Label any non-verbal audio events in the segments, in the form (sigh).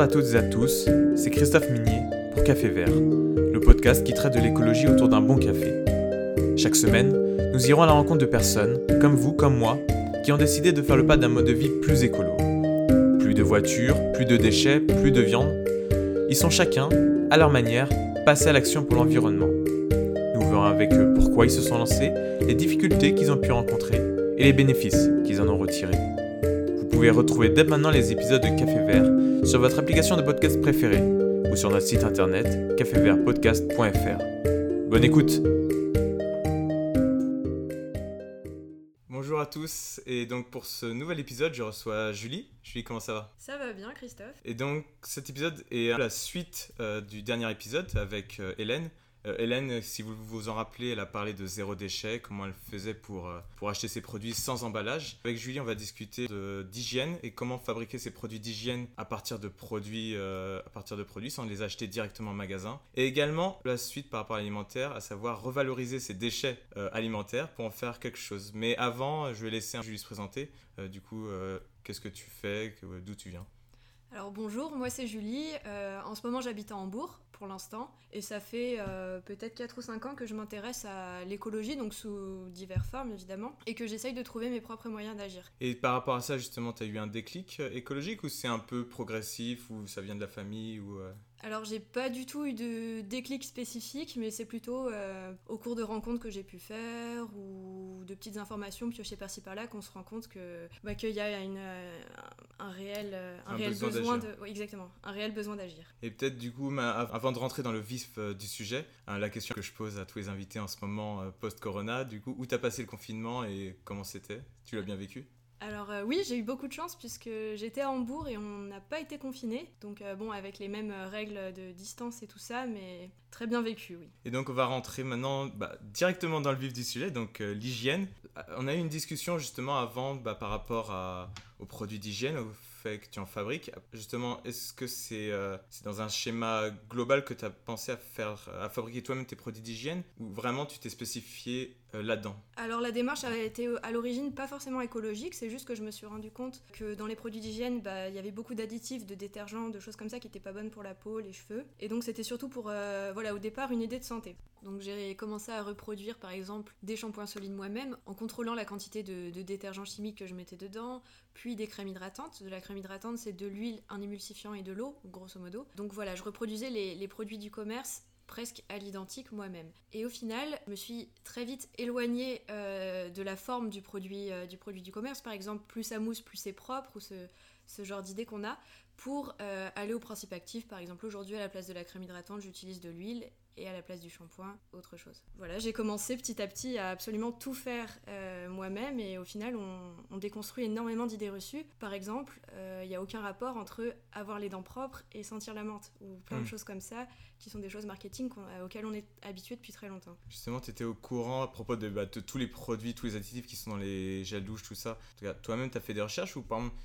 À toutes et à tous, c'est Christophe Minier pour Café Vert, le podcast qui traite de l'écologie autour d'un bon café. Chaque semaine, nous irons à la rencontre de personnes, comme vous, comme moi, qui ont décidé de faire le pas d'un mode de vie plus écolo. Plus de voitures, plus de déchets, plus de viande. Ils sont chacun, à leur manière, passés à l'action pour l'environnement. Nous verrons avec eux pourquoi ils se sont lancés, les difficultés qu'ils ont pu rencontrer et les bénéfices qu'ils en ont retirés. Vous pouvez retrouver dès maintenant les épisodes de Café Vert sur votre application de podcast préférée ou sur notre site internet cafévertpodcast.fr. Bonne écoute Bonjour à tous, et donc pour ce nouvel épisode, je reçois Julie. Julie, comment ça va? Ça va bien, Christophe. Et donc cet épisode est la suite euh, du dernier épisode avec euh, Hélène. Euh, Hélène, si vous vous en rappelez, elle a parlé de zéro déchet, comment elle faisait pour, euh, pour acheter ses produits sans emballage. Avec Julie, on va discuter d'hygiène et comment fabriquer ses produits d'hygiène à partir de produits euh, à partir de produits sans les acheter directement en magasin. Et également la suite par rapport à l'alimentaire, à savoir revaloriser ses déchets alimentaires pour en faire quelque chose. Mais avant, je vais laisser Julie se présenter. Du coup, qu'est-ce que tu fais, d'où tu viens? Alors bonjour, moi c'est Julie. Euh, en ce moment j'habite à Hambourg pour l'instant et ça fait euh, peut-être 4 ou 5 ans que je m'intéresse à l'écologie, donc sous diverses formes évidemment, et que j'essaye de trouver mes propres moyens d'agir. Et par rapport à ça, justement, tu eu un déclic euh, écologique ou c'est un peu progressif ou ça vient de la famille ou Alors j'ai pas du tout eu de déclic spécifique, mais c'est plutôt euh, au cours de rencontres que j'ai pu faire ou de petites informations piochées par-ci par-là qu'on se rend compte que bah, qu'il y a une, euh, un réel, euh, un Un réel besoin de, oui, exactement, un réel besoin d'agir. Et peut-être du coup, ma- avant de rentrer dans le vif du sujet, hein, la question que je pose à tous les invités en ce moment post-corona, du coup, où t'as passé le confinement et comment c'était? Tu l'as bien vécu? Alors euh, oui, j'ai eu beaucoup de chance puisque j'étais à Hambourg et on n'a pas été confinés. Donc euh, bon, avec les mêmes euh, règles de distance et tout ça, mais très bien vécu, oui. Et donc on va rentrer maintenant bah, directement dans le vif du sujet, donc l'hygiène. On a eu une discussion justement avant bah, par rapport aux produits d'hygiène, au fait que tu en fabriques. Justement, est-ce que c'est c'est dans un schéma global que tu as pensé à, faire, à fabriquer toi-même tes produits d'hygiène? Ou vraiment tu t'es spécifié euh, là-dedans Alors la démarche avait été euh, à l'origine pas forcément écologique, c'est juste que je me suis rendu compte que dans les produits d'hygiène, bah, il y avait beaucoup d'additifs, de détergents, de choses comme ça qui étaient pas bonnes pour la peau, les cheveux. Et donc c'était surtout pour, euh, voilà, au départ, une idée de santé. Donc j'ai commencé à reproduire par exemple des shampoings solides moi-même en contrôlant la quantité de, détergents chimiques que je mettais dedans, puis des crèmes hydratantes. De la crème hydratante, c'est de l'huile, un émulsifiant et de l'eau, grosso modo. Donc voilà, je reproduisais les produits du commerce presque à l'identique moi-même. Et au final, je me suis très vite éloignée euh, de la forme du produit, euh, du produit du commerce, par exemple, plus ça mousse, plus c'est propre, ou ce, ce genre d'idée qu'on a, pour euh, aller au principe actif. Par exemple, aujourd'hui, à la place de la crème hydratante, j'utilise de l'huile, et à la place du shampoing, autre chose. Voilà, j'ai commencé petit à petit à absolument tout faire euh, moi-même, et au final, on, on déconstruit énormément d'idées reçues. Par exemple, euh, il n'y a aucun rapport entre avoir les dents propres et sentir la menthe, ou plein de choses comme ça, qui sont des choses marketing euh, auxquelles on est habitué depuis très longtemps. Justement, tu étais au courant à propos de, bah, de tous les produits, tous les additifs qui sont dans les gels douche, tout ça. En tout cas, toi-même, tu as fait des recherches ou par exemple,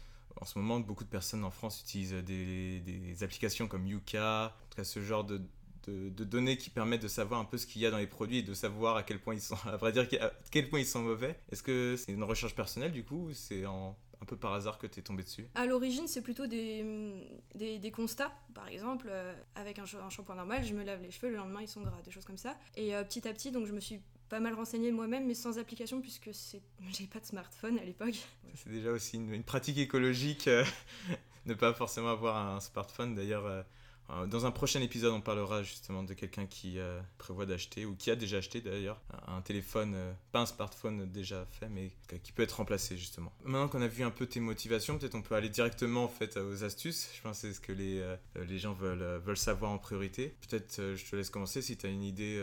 en ce moment, beaucoup de personnes en France utilisent des, applications comme Yuka, en tout cas ce genre de, données qui permettent de savoir un peu ce qu'il y a dans les produits et de savoir à quel point ils sont, (laughs) à vrai dire, à quel point ils sont mauvais. Est-ce que c'est une recherche personnelle du coup ou c'est un peu par hasard que tu es tombé dessus? À l'origine, c'est plutôt des, constats. Par exemple, euh, avec un shampoing normal, je me lave les cheveux, le lendemain ils sont gras, des choses comme ça. Et euh, petit à petit, donc je me suis pas mal renseignée moi-même, mais sans application, puisque (laughs) j'ai pas de smartphone à l'époque. C'est déjà aussi une, pratique écologique, euh, (laughs) ne pas forcément avoir un smartphone. D'ailleurs, euh, euh, dans un prochain épisode, on parlera justement de quelqu'un qui euh, prévoit d'acheter, ou qui a déjà acheté d'ailleurs, un, téléphone, pas un smartphone déjà fait, mais qui peut être remplacé justement. Maintenant qu'on a vu un peu tes motivations, peut-être on peut aller directement en fait aux astuces. Je pense que c'est ce que les, les gens veulent, veulent savoir en priorité. Peut-être je te laisse commencer si tu as une idée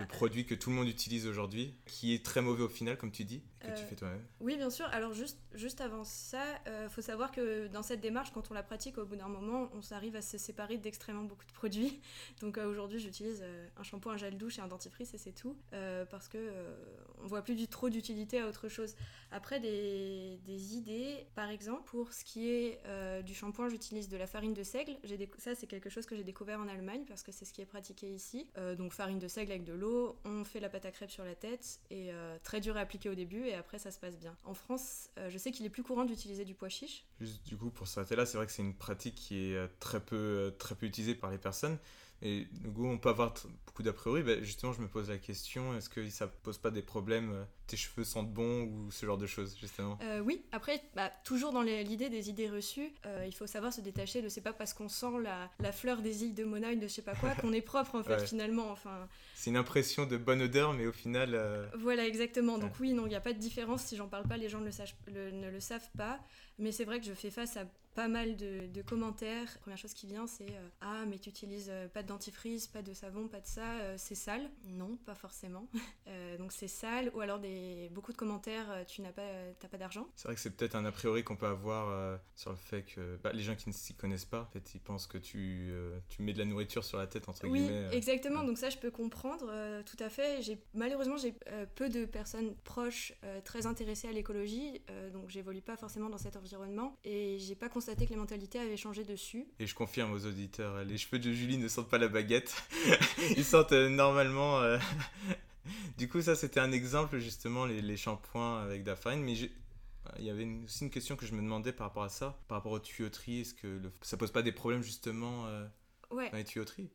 euh, de produit que tout le monde utilise aujourd'hui, qui est très mauvais au final, comme tu dis, que tu Euh, fais toi-même. Oui, bien sûr. Alors juste, juste avant ça, il faut savoir que dans cette démarche, quand on la pratique, au bout d'un moment, on s'arrive à se séparer d'extrêmement beaucoup de produits. (laughs) Donc euh, aujourd'hui, j'utilise euh, un shampoing, un gel douche et un dentifrice et c'est tout, euh, parce que euh, on voit plus du trop d'utilité à autre chose. Après, des, des idées, par exemple, pour ce qui est euh, du shampoing, j'utilise de la farine de seigle. Ça, c'est quelque chose que j'ai découvert en Allemagne parce que c'est ce qui est pratiqué ici. Euh, donc farine de seigle avec de l'eau, on fait la pâte à crêpes sur la tête et euh, très dur à appliquer au début et après ça se passe bien. En France, je sais qu'il est plus courant d'utiliser du pois chiche. Juste du coup, pour s'arrêter là, c'est vrai que c'est une pratique qui est très peu, très peu utilisée par les personnes. Et du coup, on peut avoir beaucoup d'a priori. Ben, justement, je me pose la question est-ce que ça pose pas des problèmes euh, Tes cheveux sentent bon ou ce genre de choses, justement? Euh, Oui, après, bah, toujours dans l'idée des idées reçues, euh, il faut savoir se détacher de c'est pas parce qu'on sent la, la, fleur des îles de Monaille, de je sais pas quoi, (laughs) qu'on est propre en fait, finalement. Enfin... C'est une impression de bonne odeur, mais au final. Voilà, exactement. Donc, oui, non, il n'y a pas de différence. Si j'en parle pas, les gens ne le, ne le savent pas. Mais c'est vrai que je fais face à pas mal de, commentaires. La première chose qui vient, c'est euh, Ah, mais tu utilises euh, pas de dentifrice, pas de savon, pas de ça, euh, c'est sale? Non, pas forcément. (laughs) donc c'est sale. Ou alors des, beaucoup de commentaires Tu n'as pas, pas d'argent. C'est vrai que c'est peut-être un a priori qu'on peut avoir sur le fait que bah, les gens qui ne s'y connaissent pas, en fait, ils pensent que tu, tu mets de la nourriture sur la tête, entre guillemets. Oui, exactement. Donc ça, je peux comprendre tout à fait. J'ai, malheureusement, j'ai peu de personnes proches très intéressées à l'écologie. donc j'évolue pas forcément dans cet environnement. Et j'ai pas constaté que les mentalités avaient changé dessus. Et je confirme aux auditeurs, les cheveux de Julie ne sentent pas la baguette. (laughs) Ils sentent euh, normalement. Euh, (laughs) du coup, ça c'était un exemple justement, les, shampoings avec de la farine. Mais il y avait aussi une question que je me demandais par rapport à ça, par rapport aux tuyauteries. Est-ce que le... ça pose pas des problèmes justement euh, Ouais. Dans les tuyauteries?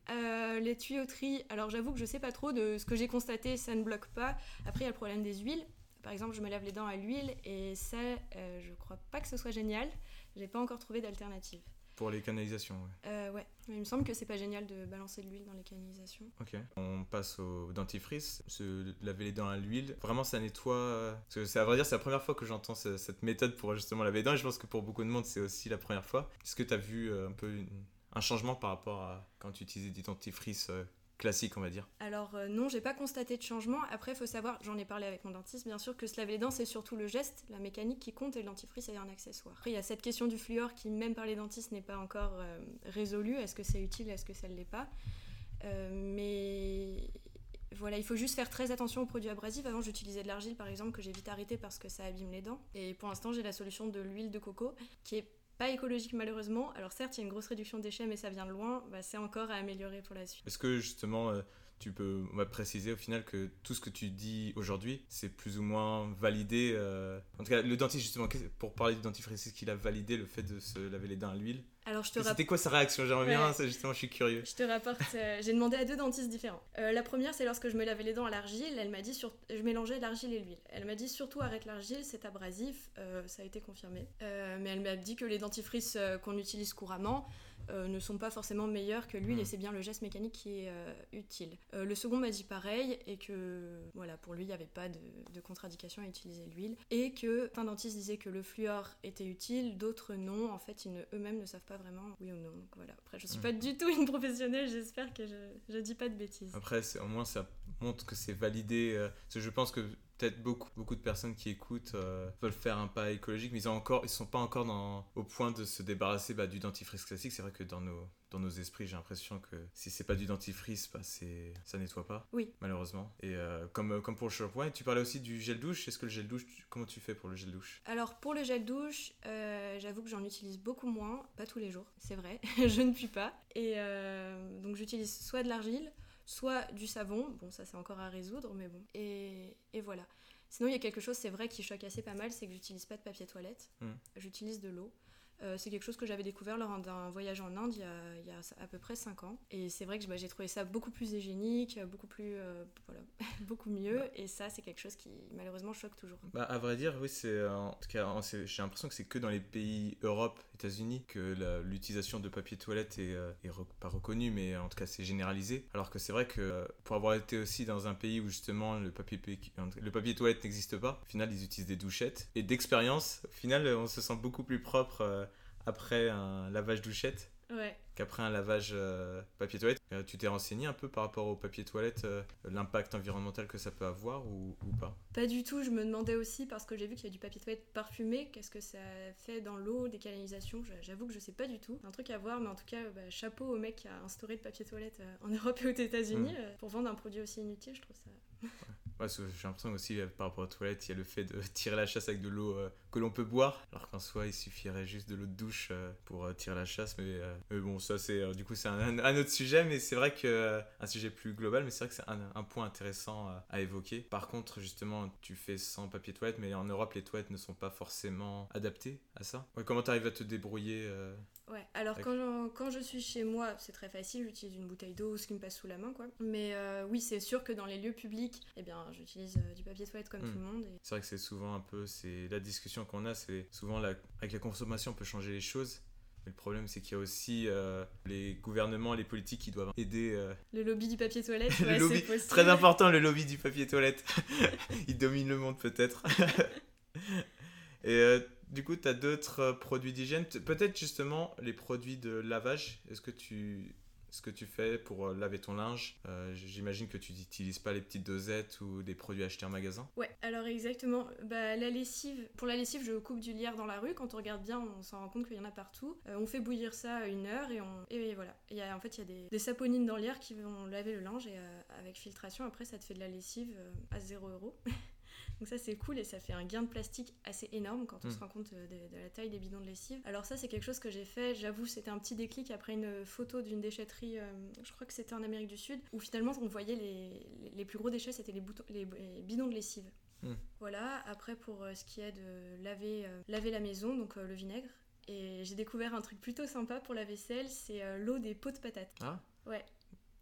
Les tuyauteries, alors j'avoue que je sais pas trop de ce que j'ai constaté, ça ne bloque pas. Après, il y a le problème des huiles. Par exemple, je me lave les dents à l'huile et ça, je crois pas que ce soit génial. J'ai pas encore trouvé d'alternative. Pour les canalisations, ouais. Euh, ouais. il me semble que c'est pas génial de balancer de l'huile dans les canalisations. Ok. On passe au dentifrice, se laver les dents à l'huile. Vraiment, ça nettoie. Parce que c'est à vrai dire, c'est la première fois que j'entends cette méthode pour justement laver les dents. Et je pense que pour beaucoup de monde, c'est aussi la première fois. Est-ce que tu as vu euh, un peu un changement par rapport à quand tu utilisais du dentifrice euh, classique, on va dire Alors euh, non, j'ai pas constaté de changement. Après, il faut savoir, j'en ai parlé avec mon dentiste, bien sûr, que se laver les dents, c'est surtout le geste, la mécanique qui compte, et le dentifrice est un accessoire. Après, il y a cette question du fluor qui, même par les dentistes, n'est pas encore euh, résolue. Est-ce que c'est utile, est-ce que ça ne l'est pas? Euh, Mais voilà, il faut juste faire très attention aux produits abrasifs. Avant, j'utilisais de l'argile, par exemple, que j'ai vite arrêté parce que ça abîme les dents. Et pour l'instant, j'ai la solution de l'huile de coco, qui est pas écologique malheureusement. Alors certes, il y a une grosse réduction de déchets, mais ça vient de loin. Bah, c'est encore à améliorer pour la suite. Est-ce que justement, euh, tu peux préciser au final que tout ce que tu dis aujourd'hui, c'est plus ou moins validé euh, En tout cas, le dentiste, justement, pour parler du dentifrice, est-ce qu'il a validé le fait de se laver les dents à l'huile alors je te C'était quoi sa réaction J'aimerais bien, justement, je suis curieux. Je te rapporte, euh, j'ai demandé à deux dentistes différents. Euh, la première, c'est lorsque je me lavais les dents à l'argile, elle m'a dit, sur... je mélangeais l'argile et l'huile. Elle m'a dit surtout arrête l'argile, c'est abrasif, euh, ça a été confirmé. mais elle m'a dit que les dentifrices qu'on utilise couramment, euh, ne sont pas forcément meilleurs que l'huile et hmm. c'est bien le geste mécanique qui est euh, utile. Euh, le second m'a dit pareil et que voilà pour lui il n'y avait pas de, de contre-indication à utiliser l'huile et que un dentiste disait que le fluor était utile, d'autres non. En fait ils eux-mêmes ne savent pas vraiment oui ou non. Donc voilà. Après je suis hmm. pas du tout une professionnelle, j'espère que je, ne dis pas de bêtises. Après au moins ça montre que c'est validé. parce que je pense que peut-être beaucoup, beaucoup de personnes qui écoutent euh, veulent faire un pas écologique, mais ils ne ils sont pas encore dans, au point de se débarrasser bah, du dentifrice classique. C'est vrai que dans nos, dans nos esprits, j'ai l'impression que si c'est pas du dentifrice, bah, c'est, ça nettoie pas. Oui. Malheureusement. Et euh, comme, euh, comme pour le shampoing, tu parlais aussi du gel douche. Est-ce que le gel douche, comment tu fais pour le gel douche? Alors pour le gel douche, j'avoue que j'en utilise beaucoup moins, pas tous les jours, c'est vrai. (laughs) je ne puis pas. Et donc j'utilise soit de l'argile, soit du savon, bon ça c'est encore à résoudre, mais bon, et, et, voilà. Sinon il y a quelque chose, c'est vrai, qui choque assez pas mal, c'est que j'utilise pas de papier toilette, hmm. j'utilise de l'eau. Euh, c'est quelque chose que j'avais découvert lors d'un voyage en Inde il y, a, il y, a, à peu près 5 ans. Et c'est vrai que bah, j'ai trouvé ça beaucoup plus hygiénique, beaucoup plus, euh, voilà, (laughs) beaucoup mieux. Et ça, c'est quelque chose qui malheureusement choque toujours. Bah, à vrai dire, oui, c'est en tout cas, j'ai l'impression que c'est que dans les pays Europe, États-Unis, que l'utilisation de papier toilette est, euh, est pas reconnue, mais en tout cas c'est généralisé. Alors que c'est vrai que pour avoir été aussi dans un pays où justement le papier, le papier toilette n'existe pas, au final ils utilisent des douchettes. Et d'expérience, au final on se sent beaucoup plus propre après un lavage douchette qu'après un lavage euh, papier toilette. Euh, tu t'es renseigné un peu par rapport au papier toilette, euh, l'impact environnemental que ça peut avoir ou, pas? Pas du tout, je me demandais aussi parce que j'ai vu qu'il y a du papier toilette parfumé, qu'est-ce que ça fait dans l'eau, des canalisations, j'avoue que je sais pas du tout. Un truc à voir, mais en tout cas, bah, chapeau au mec qui a instauré le papier toilette en (laughs) Europe et aux États-Unis hmm. pour vendre un produit aussi inutile, je trouve ça. Ouais, j'ai l'impression aussi, euh, par rapport aux toilettes, il y a le fait de (laughs) tirer la chasse avec de l'eau euh, que l'on peut boire, alors qu'en soi, il suffirait juste de l'eau de douche euh, pour tirer la chasse. Mais, mais bon, ça, c'est du coup, c'est un, autre sujet, mais c'est vrai que un sujet plus global, mais c'est vrai que c'est un, point intéressant à évoquer. Par contre, justement, tu fais sans papier toilette, mais en Europe, les toilettes ne sont pas forcément adaptées à ça. Ouais, comment tu arrives à te débrouiller Ouais, alors quand je, quand je suis chez moi, c'est très facile, j'utilise une bouteille d'eau ou ce qui me passe sous la main, quoi. Mais oui, c'est sûr que dans les lieux publics, eh bien, j'utilise du papier toilette comme tout le monde. C'est vrai que c'est souvent un peu, c'est la discussion qu'on a, c'est souvent la, avec la consommation on peut changer les choses. Mais le problème, c'est qu'il y a aussi euh, les gouvernements, les politiques qui doivent aider. Euh, le lobby du papier toilette, (laughs) le lobby, très important, le lobby du papier toilette. (laughs) Il domine le monde peut-être. (laughs) Et euh, du coup, tu as d'autres produits d'hygiène, peut-être justement les produits de lavage. Est-ce que tu ce que tu fais pour euh, laver ton linge. Euh, j'imagine que tu n'utilises pas les petites dosettes ou des produits achetés en magasin? Ouais, alors exactement. Bah, la lessive, pour la lessive, je coupe du lierre dans la rue. Quand on regarde bien, on s'en rend compte qu'il y en a partout. Euh, on fait bouillir ça une heure et, on... et voilà. En fait, il y a des, saponines dans lierre qui vont laver le linge et avec filtration, après, ça te fait de la lessive à 0 euros. (laughs) Donc ça c'est cool et ça fait un gain de plastique assez énorme quand on se hmm. rend compte euh, de, la taille des bidons de lessive. Alors ça c'est quelque chose que j'ai fait, j'avoue c'était un petit déclic après une photo d'une déchetterie, euh, je crois que c'était en Amérique du Sud, où finalement on voyait les, les plus gros déchets c'était les, les, bidons de lessive. Hmm. Voilà, après pour euh, ce qui est de laver, laver la maison, donc le vinaigre. Et j'ai découvert un truc plutôt sympa pour la vaisselle, c'est l'eau des pots de patates. Ah Ouais,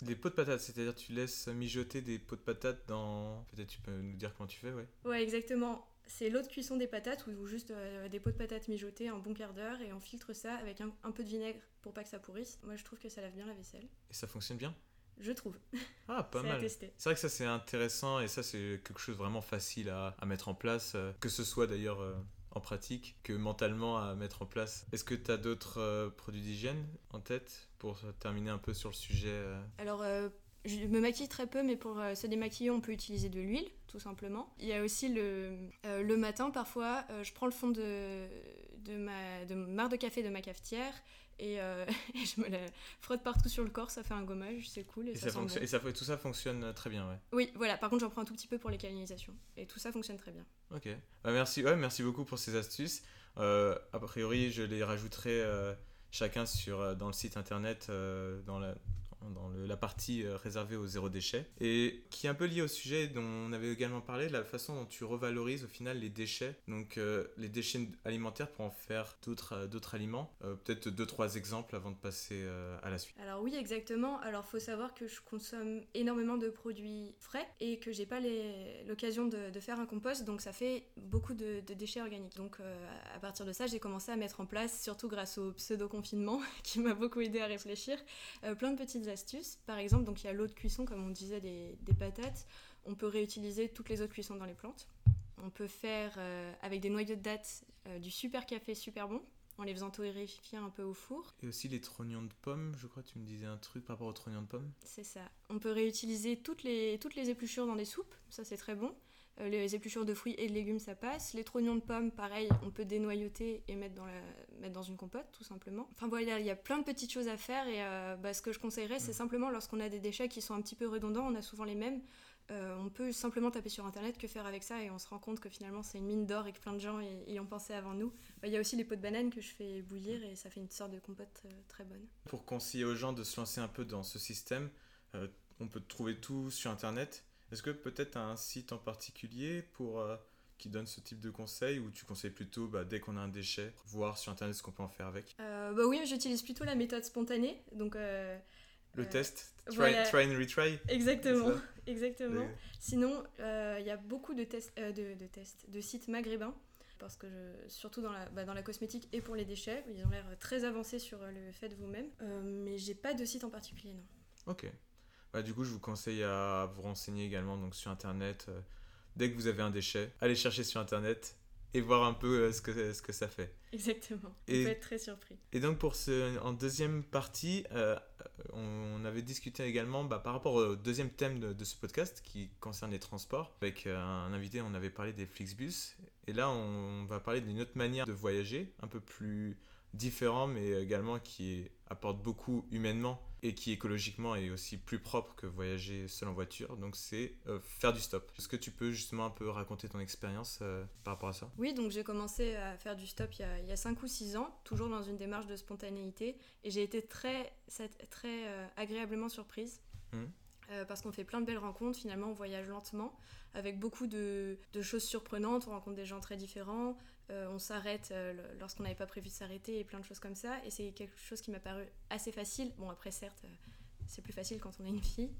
des pots de patates, c'est-à-dire tu laisses mijoter des pots de patates dans. Peut-être tu peux nous dire comment tu fais, ouais. Ouais, exactement. C'est l'eau de cuisson des patates ou juste euh, des pots de patates mijotés un bon quart d'heure et on filtre ça avec un, peu de vinaigre pour pas que ça pourrisse. Moi je trouve que ça lave bien la vaisselle. Et ça fonctionne bien? Je trouve. (laughs) Ah, pas mal. C'est vrai que ça c'est intéressant et ça c'est quelque chose vraiment facile à, mettre en place, euh, que ce soit d'ailleurs. Euh, en pratique que mentalement à mettre en place. Est-ce que tu as d'autres produits d'hygiène en tête pour terminer un peu sur le sujet euh? Alors, euh, je me maquille très peu, mais pour euh, se démaquiller, on peut utiliser de l'huile, tout simplement. Il y a aussi le, le matin, parfois, je prends le fond de, de, ma, de marre de café de ma cafetière (laughs) et, je me la frotte partout sur le corps, ça fait un gommage, c'est cool. Et, ça, fonctionne, et ça, tout ça fonctionne très bien, ouais. Oui, voilà, par contre j'en prends un tout petit peu pour les canalisations. Et tout ça fonctionne très bien. Ok, bah, merci, ouais, merci beaucoup pour ces astuces. a priori, je les rajouterai chacun sur, euh, dans le site internet, euh, dans la, dans la partie euh, réservée au zéro déchet, et qui est un peu lié au sujet dont on avait également parlé, la façon dont tu revalorises au final les déchets, donc les déchets alimentaires pour en faire d'autres d'autres aliments. Peut-être deux, trois exemples avant de passer à la suite. Alors oui, exactement. Alors faut savoir que je consomme énormément de produits frais et que j'ai pas l'occasion de, faire un compost, donc ça fait beaucoup de, de déchets organiques. Donc à partir de ça, j'ai commencé à mettre en place, surtout grâce au pseudo confinement (laughs) qui m'a beaucoup aidé à réfléchir. Euh, plein de petites astuces. Par exemple, donc il y a l'eau de cuisson, comme on disait, des, patates. On peut réutiliser toutes les eaux de cuisson dans les plantes. On peut faire euh, avec des noyaux de dattes euh, du super café super bon en les faisant torréfier un peu au four. Et aussi les trognons de pommes, je crois, tu me disais un truc par rapport aux trognons de pommes. C'est ça. On peut réutiliser toutes les, toutes les épluchures dans des soupes, ça c'est très bon. Euh, les épluchures de fruits et de légumes, ça passe. Les trognons de pommes, pareil, on peut dénoyauter et mettre dans, la, mettre dans une compote, tout simplement. Enfin voilà, il y a plein de petites choses à faire et euh, bah, ce que je conseillerais, c'est simplement lorsqu'on a des déchets qui sont un petit peu redondants, on a souvent les mêmes. Euh, on peut simplement taper sur internet que faire avec ça et on se rend compte que finalement c'est une mine d'or et que plein de gens y, ont pensé avant nous. Bah, il y a aussi les pots de banane que je fais bouillir et ça fait une sorte de compote très bonne. Pour conseiller aux gens de se lancer un peu dans ce système, on peut trouver tout sur internet. Est-ce que peut-être un site en particulier pour, euh, qui donne ce type de conseils ou tu conseilles plutôt bah, dès qu'on a un déchet, voir sur internet ce qu'on peut en faire avec? Euh, bah Oui, j'utilise plutôt la méthode spontanée. Donc, euh, le test? Try, and retry? Exactement. exactement. Sinon, il y a beaucoup de, tests, de, de, tests, de sites maghrébins parce que je, surtout dans la, bah, dans la cosmétique et pour les déchets, ils ont l'air très avancés sur le fait de vous-même. mais j'ai pas de site en particulier, non. Ok. Bah, du coup, je vous conseille à vous renseigner également donc, sur Internet. Euh, dès que vous avez un déchet, allez chercher sur Internet et voir un peu euh, ce, que, ce que ça fait. Exactement. Et, on peut être très surpris. Et donc, pour ce, en deuxième partie, euh, on, avait discuté également bah, par rapport au deuxième thème de, ce podcast qui concerne les transports. Avec un invité, on avait parlé des Flixbus. Et là, on, va parler d'une autre manière de voyager, un peu plus différent, mais également qui apporte beaucoup humainement et qui écologiquement est aussi plus propre que voyager seul en voiture. Donc c'est euh, faire du stop. Est-ce que tu peux justement un peu raconter ton expérience euh, par rapport à ça? Oui, donc j'ai commencé à faire du stop il y, a, il y, a, 5 ou 6 ans, toujours dans une démarche de spontanéité, et j'ai été très, très euh, agréablement surprise. Mmh. parce qu'on fait plein de belles rencontres, finalement on voyage lentement, avec beaucoup de, de choses surprenantes, on rencontre des gens très différents, euh, on s'arrête euh, lorsqu'on n'avait pas prévu de s'arrêter et plein de choses comme ça. Et c'est quelque chose qui m'a paru assez facile. Bon, après, certes, euh, c'est plus facile quand on est une fille,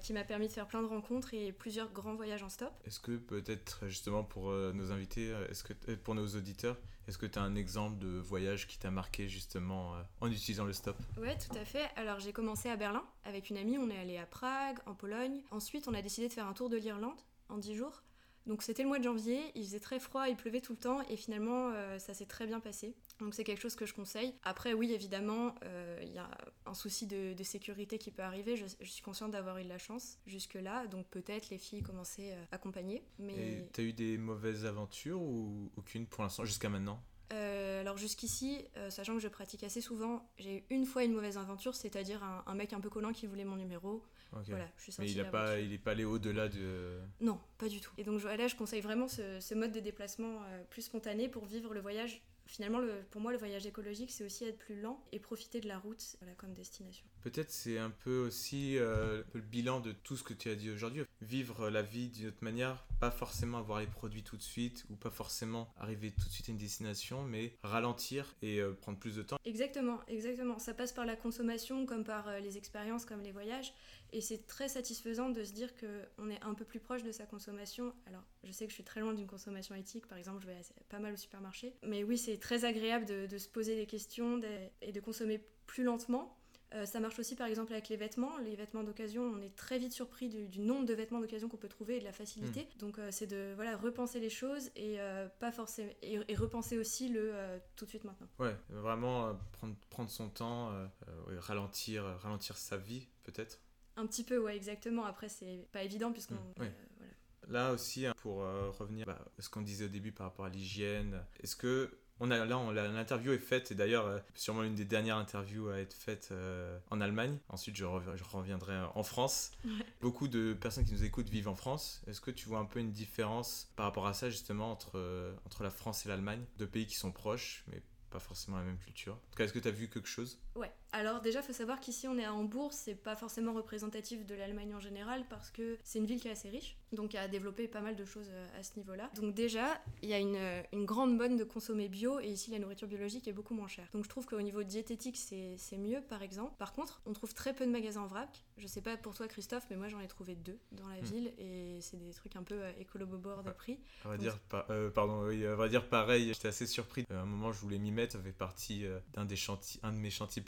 qui m'a permis de faire plein de rencontres et plusieurs grands voyages en stop. Est-ce que peut-être justement pour nos invités, est-ce que pour nos auditeurs, est-ce que tu as un exemple de voyage qui t'a marqué justement en utilisant le stop? Ouais, tout à fait. Alors j'ai commencé à Berlin avec une amie, on est allé à Prague, en Pologne. Ensuite, on a décidé de faire un tour de l'Irlande en 10 jours. Donc c'était le mois de janvier, il faisait très froid, il pleuvait tout le temps et finalement euh, ça s'est très bien passé. Donc c'est quelque chose que je conseille. Après oui évidemment euh, il y a un souci de, sécurité qui peut arriver. Je, suis consciente d'avoir eu de la chance jusque là, donc peut-être les filles commençaient à euh, accompagner. Mais... T'as eu des mauvaises aventures ou aucune pour l'instant jusqu'à maintenant? Alors jusqu'ici, sachant que je pratique assez souvent, j'ai eu une fois une mauvaise aventure, c'est-à-dire un, un, mec un peu collant qui voulait mon numéro. Mais il n'est pas, il est pas allé au-delà de. Non, pas du tout. Et donc là, je conseille vraiment ce, mode de déplacement euh, plus spontané pour vivre le voyage. Finalement, le, pour moi, le voyage écologique, c'est aussi être plus lent et profiter de la route voilà, comme destination. Peut-être c'est un peu aussi euh, le bilan de tout ce que tu as dit aujourd'hui. Vivre la vie d'une autre manière, pas forcément avoir les produits tout de suite ou pas forcément arriver tout de suite à une destination, mais ralentir et euh, prendre plus de temps. Exactement, exactement. Ça passe par la consommation comme par les expériences, comme les voyages. Et c'est très satisfaisant de se dire qu'on est un peu plus proche de sa consommation. Alors, je sais que je suis très loin d'une consommation éthique, par exemple, je vais pas mal au supermarché. Mais oui, c'est très agréable de, se poser des questions et de consommer plus lentement. Euh, ça marche aussi par exemple avec les vêtements. Les vêtements d'occasion, on est très vite surpris du, nombre de vêtements d'occasion qu'on peut trouver et de la facilité. Hmm. Donc euh, c'est de voilà, repenser les choses et, euh, pas forcément, et, repenser aussi le tout de suite maintenant. Ouais, vraiment prendre, prendre son temps, ralentir, ralentir sa vie peut-être. Un petit peu, ouais, exactement. Après, c'est pas évident puisqu'on. Mmh, euh, là aussi, hein, pour euh, revenir bah, à ce qu'on disait au début par rapport à l'hygiène, est-ce que on a, là, l'interview est faite, et d'ailleurs, euh, sûrement l'une des dernières interviews à être faite en Allemagne. Ensuite, je, je reviendrai en France. (laughs) Beaucoup de personnes qui nous écoutent vivent en France. Est-ce que tu vois un peu une différence par rapport à ça, justement, entre, entre la France et l'Allemagne? Deux pays qui sont proches, mais pas forcément la même culture. En tout cas, est-ce que tu as vu quelque chose? Ouais. Alors déjà, il faut savoir qu'ici on est à Hambourg, c'est pas forcément représentatif de l'Allemagne en général parce que c'est une ville qui est assez riche, donc qui a développé pas mal de choses euh, à ce niveau-là. Donc déjà, il y a une, euh, une, grande bonne de consommer bio et ici la nourriture biologique est beaucoup moins chère. Donc je trouve qu'au niveau diététique, c'est mieux par exemple. Par contre, on trouve très peu de magasins en vrac. Je sais pas pour toi Christophe, mais moi j'en ai trouvé deux dans la hmm. ville et c'est des trucs un peu euh, écolo-bobord de prix. On va dire, pardon, oui, on va dire pareil, j'étais assez surpris. À un moment, je voulais m'y mettre, ça fait partie d'un des chantiers, un de mes chantiers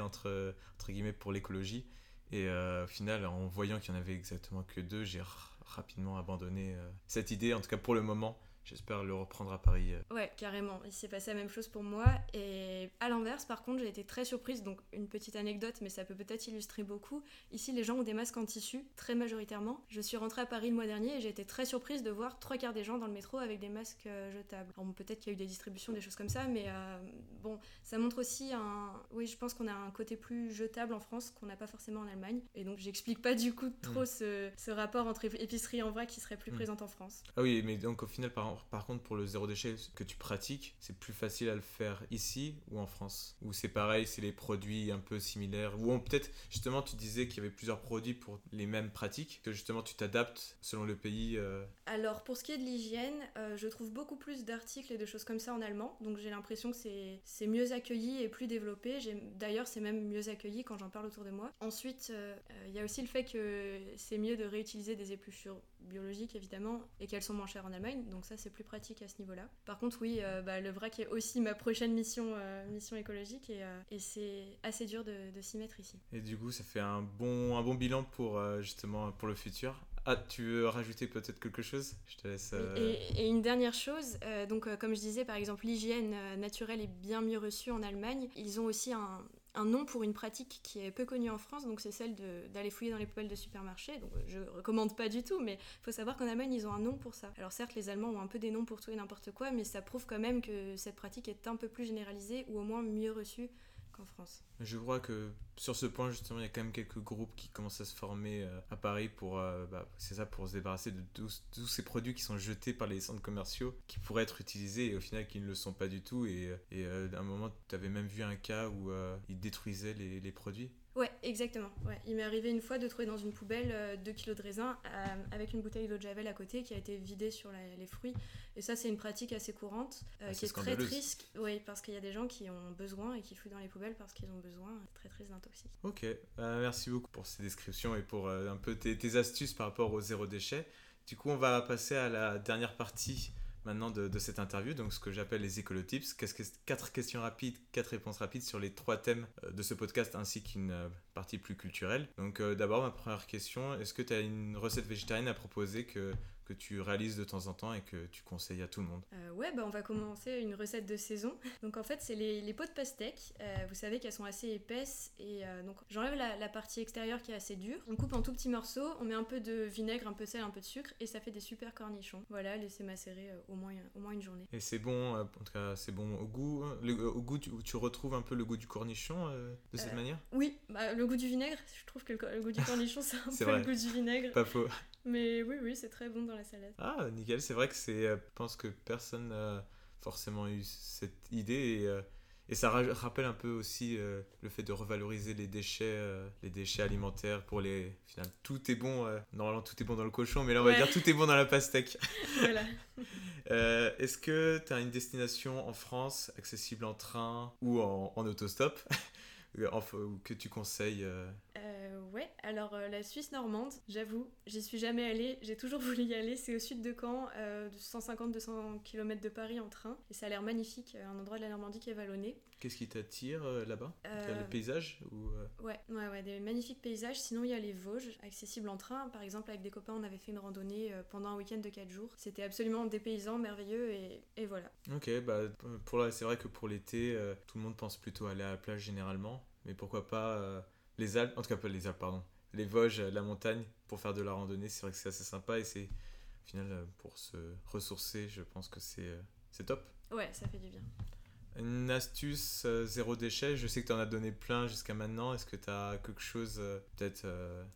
entre, entre guillemets pour l'écologie. Et euh, au final, en voyant qu'il n'y en avait exactement que deux, j'ai rapidement abandonné euh, cette idée, en tout cas pour le moment. J'espère le reprendre à Paris. Euh. Ouais, carrément. Il s'est passé la même chose pour moi. Et à l'inverse, par contre, j'ai été très surprise. Donc, une petite anecdote, mais ça peut peut-être illustrer beaucoup. Ici, les gens ont des masques en tissu, très majoritairement. Je suis rentrée à Paris le mois dernier et j'ai été très surprise de voir trois quarts des gens dans le métro avec des masques euh, jetables. Alors, peut-être qu'il y a eu des distributions, des choses comme ça, mais euh, bon, ça montre aussi un. Oui, je pense qu'on a un côté plus jetable en France qu'on n'a pas forcément en Allemagne. Et donc, j'explique pas du coup trop mm. ce, ce, rapport entre épicerie en vrai qui serait plus mm. présent en France. Ah oui, mais donc au final, par par contre, pour le zéro déchet que tu pratiques, c'est plus facile à le faire ici ou en France Ou c'est pareil, c'est les produits un peu similaires Ou peut-être, justement, tu disais qu'il y avait plusieurs produits pour les mêmes pratiques, que justement tu t'adaptes selon le pays euh. Alors, pour ce qui est de l'hygiène, euh, je trouve beaucoup plus d'articles et de choses comme ça en allemand, donc j'ai l'impression que c'est mieux accueilli et plus développé. D'ailleurs, c'est même mieux accueilli quand j'en parle autour de moi. Ensuite, euh, il y a aussi le fait que c'est mieux de réutiliser des épluchures biologiques, évidemment, et qu'elles sont moins chères en Allemagne, donc ça c'est plus pratique à ce niveau-là. Par contre, oui, euh, bah, le vrac est aussi ma prochaine mission, euh, mission écologique et, euh, et c'est assez dur de, de s'y mettre ici. Et du coup, ça fait un bon, un bon bilan pour justement pour le futur. Ah, tu veux rajouter peut-être quelque chose? Je te laisse. Et, une dernière chose, donc comme je disais, par exemple, l'hygiène naturelle est bien mieux reçue en Allemagne. Ils ont aussi un, un nom pour une pratique qui est peu connue en France, donc c'est celle d'aller fouiller dans les poubelles de supermarché. Donc je recommande pas du tout, mais il faut savoir qu'en Allemagne, ils ont un nom pour ça. Alors certes, les Allemands ont un peu des noms pour tout et n'importe quoi, mais ça prouve quand même que cette pratique est un peu plus généralisée ou au moins mieux reçue Je crois que sur ce point, justement, il y a quand même quelques groupes qui commencent à se former euh, à Paris pour, euh, bah, c'est ça, pour se débarrasser de tous, ces produits qui sont jetés par les centres commerciaux, qui pourraient être utilisés et au final qui ne le sont pas du tout. Et, et euh, à un moment, tu avais même vu un cas où ils détruisaient les produits. Ouais, exactement. Ouais. Il m'est arrivé une fois de trouver dans une poubelle 2 kg de raisin avec une bouteille d'eau de javel à côté qui a été vidée sur les fruits. Et ça, c'est une pratique assez courante ah, qui est très triste. Oui, parce qu'il y a des gens qui ont besoin et qui fouillent dans les poubelles parce qu'ils ont besoin. Très triste d'intoxique. Ok, euh, merci beaucoup pour ces descriptions et pour euh, un peu tes, tes, astuces par rapport au zéro déchet. Du coup, on va passer à la dernière partie maintenant de, cette interview, donc ce que j'appelle les écolotips. Qu'est-ce que, quatre questions rapides, quatre réponses rapides sur les trois thèmes euh, de ce podcast ainsi qu'une partie plus culturelle. Donc d'abord, ma première question, est-ce que tu as une recette végétarienne à proposer que que tu réalises de temps en temps et que tu conseilles à tout le monde euh, Ouais, bah on va commencer une recette de saison. Donc en fait, c'est les, les, pots de pastèque. Euh, vous savez qu'elles sont assez épaisses et euh, donc j'enlève la, la, partie extérieure qui est assez dure. On coupe en tout petits morceaux, on met un peu de vinaigre, un peu de sel, un peu de sucre et ça fait des super cornichons. Voilà, laissez macérer au, moins, au moins une journée. Et c'est bon, en tout cas, c'est bon au goût. au goût, tu, tu, retrouves un peu le goût du cornichon de cette manière? Oui, bah, le goût du vinaigre, je trouve que le, goût du cornichon, c'est un peu le goût du vinaigre. Pas faux. Mais oui, oui, c'est très bon dans la salade. Ah, nickel. C'est vrai que c'est. Euh, je pense que personne n'a forcément eu cette idée et, euh, et ça rappelle un peu aussi euh, le fait de revaloriser les déchets, les déchets alimentaires pour les. Au final, tout est bon. normalement, tout est bon dans le cochon, mais là, on va dire tout est bon dans la pastèque. (laughs) (laughs) voilà. Est-ce que tu as une destination en France accessible en train ou en, en autostop? (laughs) Que tu conseilles ouais, alors euh, la Suisse normande, j'avoue, j'y suis jamais allée, j'ai toujours (laughs) voulu y aller, c'est au sud de Caen, euh, de 150-200 km de Paris en train, et ça a l'air magnifique, un endroit de la Normandie qui est vallonné. Qu'est-ce qui t'attire là-bas? Le paysage ou, ouais, ouais, ouais, des magnifiques paysages, sinon il y a les Vosges, accessibles en train, par exemple avec des copains on avait fait une randonnée pendant un week-end de 4 jours, c'était absolument dépaysant, merveilleux, et, et voilà. Ok, bah pour c'est vrai que pour l'été, tout le monde pense plutôt aller à la plage généralement, mais pourquoi pas les Alpes, en tout cas pas les Alpes, pardon, les Vosges, la montagne, pour faire de la randonnée, c'est vrai que c'est assez sympa et c'est, au final, euh, pour se ressourcer, je pense que c'est, euh, c'est top. Ouais, ça fait du bien. Une astuce euh, zéro déchet, je sais que tu en as donné plein jusqu'à maintenant. Est-ce que tu as quelque chose, peut-être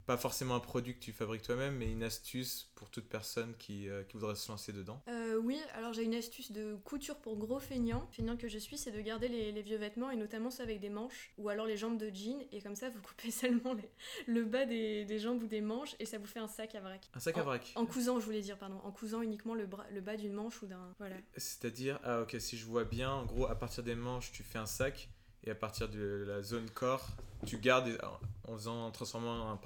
pas forcément un produit que tu fabriques toi-même, mais une astuce pour toute personne qui, qui voudrait se lancer dedans? Oui, alors j'ai une astuce de couture pour gros feignants. Feignant que je suis, c'est de garder les, vieux vêtements et notamment ceux avec des manches ou alors les jambes de jean et comme ça vous (laughs) coupez seulement le bas des, jambes ou des manches et ça vous fait un sac à vrac. Un sac à vrac En, cousant, je voulais dire, pardon, en cousant uniquement le, le bas d'une manche ou d'un. Voilà. C'est-à-dire, ah ok, si je vois bien, en gros, à partir des manches, tu fais un sac et à partir de la zone corps, tu gardes en faisant en transformant un,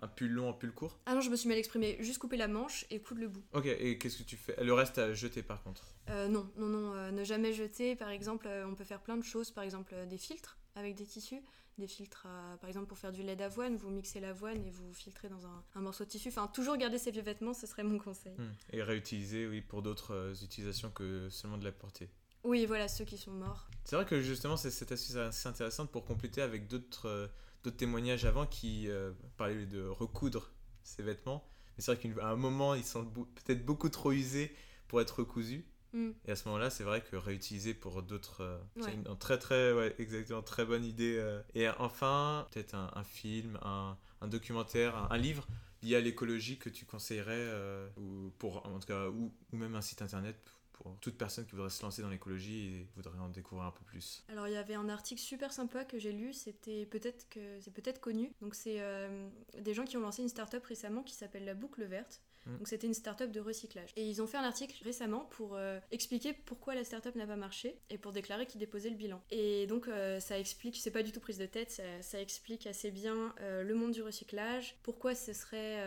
un pull long en pull court Ah non, je me suis mal exprimé. Juste couper la manche et coudre le bout. Ok, et qu'est-ce que tu fais? Le reste à jeter par contre? Euh, Non, non, non. Euh, ne jamais jeter. Par exemple, euh, on peut faire plein de choses. Par exemple, des filtres avec des tissus. Des filtres, par exemple, pour faire du lait d'avoine, vous mixez l'avoine et vous filtrez dans un, morceau de tissu. Enfin, toujours garder ses vieux vêtements, ce serait mon conseil. Hmm. Et réutiliser, oui, pour d'autres utilisations que seulement de la porter. Oui, voilà, ceux qui sont morts. C'est vrai que justement, c'est cette astuce assez intéressante pour compléter avec d'autres euh, d'autres témoignages avant qui euh, parlaient de recoudre ces vêtements. Mais c'est vrai qu'à un moment, ils sont peut-être beaucoup trop usés pour être recousus. Mm. Et à ce moment-là, c'est vrai que réutiliser pour d'autres, euh, c'est une, très très, ouais, exactement, très bonne idée. Et enfin, peut-être un, film, un, un documentaire, un, livre lié à l'écologie que tu conseillerais, ou pour, en tout cas, ou, ou même un site internet pour toute personne qui voudrait se lancer dans l'écologie et voudrait en découvrir un peu plus Alors il y avait un article super sympa que j'ai lu, c'était peut-être que c'est peut-être connu. Donc c'est euh, des gens qui ont lancé une start-up récemment qui s'appelle la boucle verte. Mm. Donc c'était une start-up de recyclage. Et ils ont fait un article récemment pour euh, expliquer pourquoi la start-up n'a pas marché et pour déclarer qu'ils déposaient le bilan. Et donc euh, ça explique, c'est pas du tout prise de tête, ça, explique assez bien euh, le monde du recyclage, pourquoi ce serait,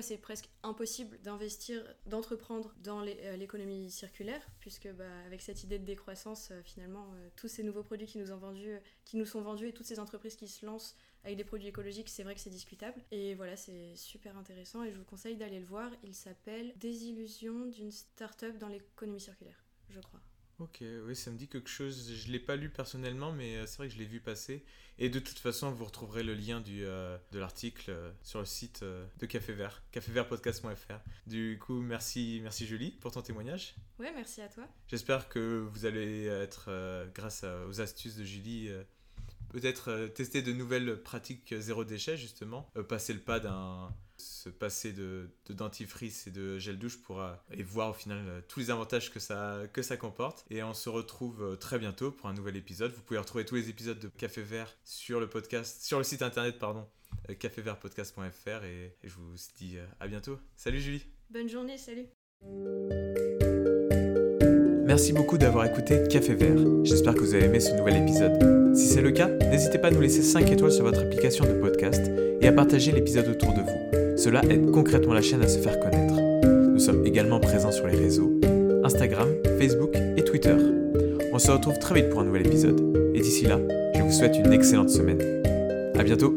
c'est presque impossible d'investir, d'entreprendre dans l'économie circulaire, puisque bah, avec cette idée de décroissance, finalement, tous ces nouveaux produits qui nous ont vendus, qui nous sont vendus et toutes ces entreprises qui se lancent avec des produits écologiques, c'est vrai que c'est discutable. Et voilà, c'est super intéressant et je vous conseille d'aller le voir. Il s'appelle Désillusion d'une start-up dans l'économie circulaire, je crois. Ok, oui, ça me dit quelque chose. Je l'ai pas lu personnellement, mais euh, c'est vrai que je l'ai vu passer. Et de toute façon, vous retrouverez le lien du, euh, de l'article euh, sur le site de Café Vert, cafévertpodcast.fr. Du coup, merci, merci Julie pour ton témoignage. Ouais, merci à toi. J'espère que vous allez être, grâce aux astuces de Julie, peut-être tester de nouvelles pratiques zéro déchet, justement. passer le pas d'un se passer de, dentifrice et de gel douche pour euh, et voir au final euh, tous les avantages que ça, que ça comporte. Et on se retrouve euh, très bientôt pour un nouvel épisode. Vous pouvez retrouver tous les épisodes de Café Vert sur le podcast, sur le site internet pardon, cafévertpodcast.fr et je vous dis à bientôt. Salut Julie. Bonne journée, salut. Merci beaucoup d'avoir écouté Café Vert. J'espère que vous avez aimé ce nouvel épisode. Si c'est le cas, n'hésitez pas à nous laisser 5 étoiles sur votre application de podcast et à partager l'épisode autour de vous. Cela aide concrètement la chaîne à se faire connaître. Nous sommes également présents sur les réseaux Instagram, Facebook et Twitter. On se retrouve très vite pour un nouvel épisode. Et d'ici là, je vous souhaite une excellente semaine. A bientôt